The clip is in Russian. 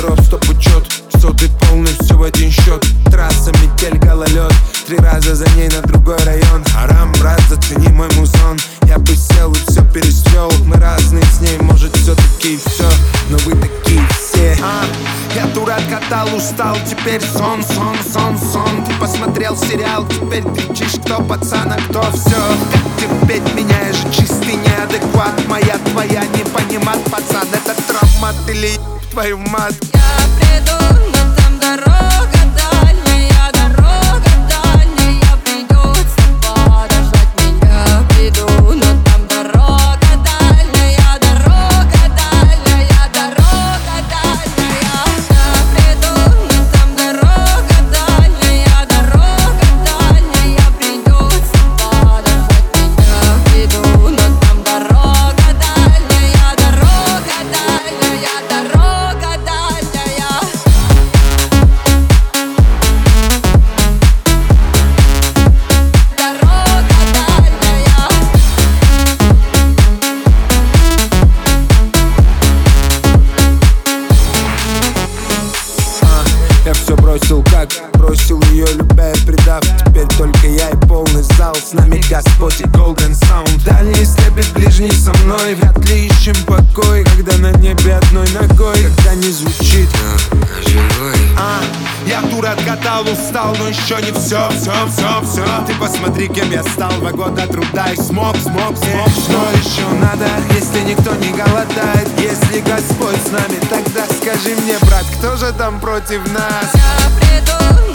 Номеров, стоп учет полный, все в один счет Трасса, метель, гололед Три раза за ней на другой район. Харам, брат, зацени мой музон. Я бы сел и все пересвел Мы разные с ней, может все-таки все Но вы такие все. А, Я дурак, катал, устал Теперь сон, сон, сон, сон. Ты посмотрел сериал, теперь кричишь Кто пацан, а кто все Как терпеть меня, я же чистый неадекват? Моя, твоя, не понимат, пацан Это травмат или твою мать С нами Господь и Golden Sound. Дальний слепит, ближний со мной. Вряд ли ищем покой Когда на небе одной ногой. Когда не звучит. Живой а, Я тур откатал, устал, но еще не все Все, все, все Ты посмотри, кем я стал. Два года труда и смог, смог, смог. Что еще надо, если никто не голодает? Если Господь с нами, тогда скажи мне, брат, кто же там против нас? Я приду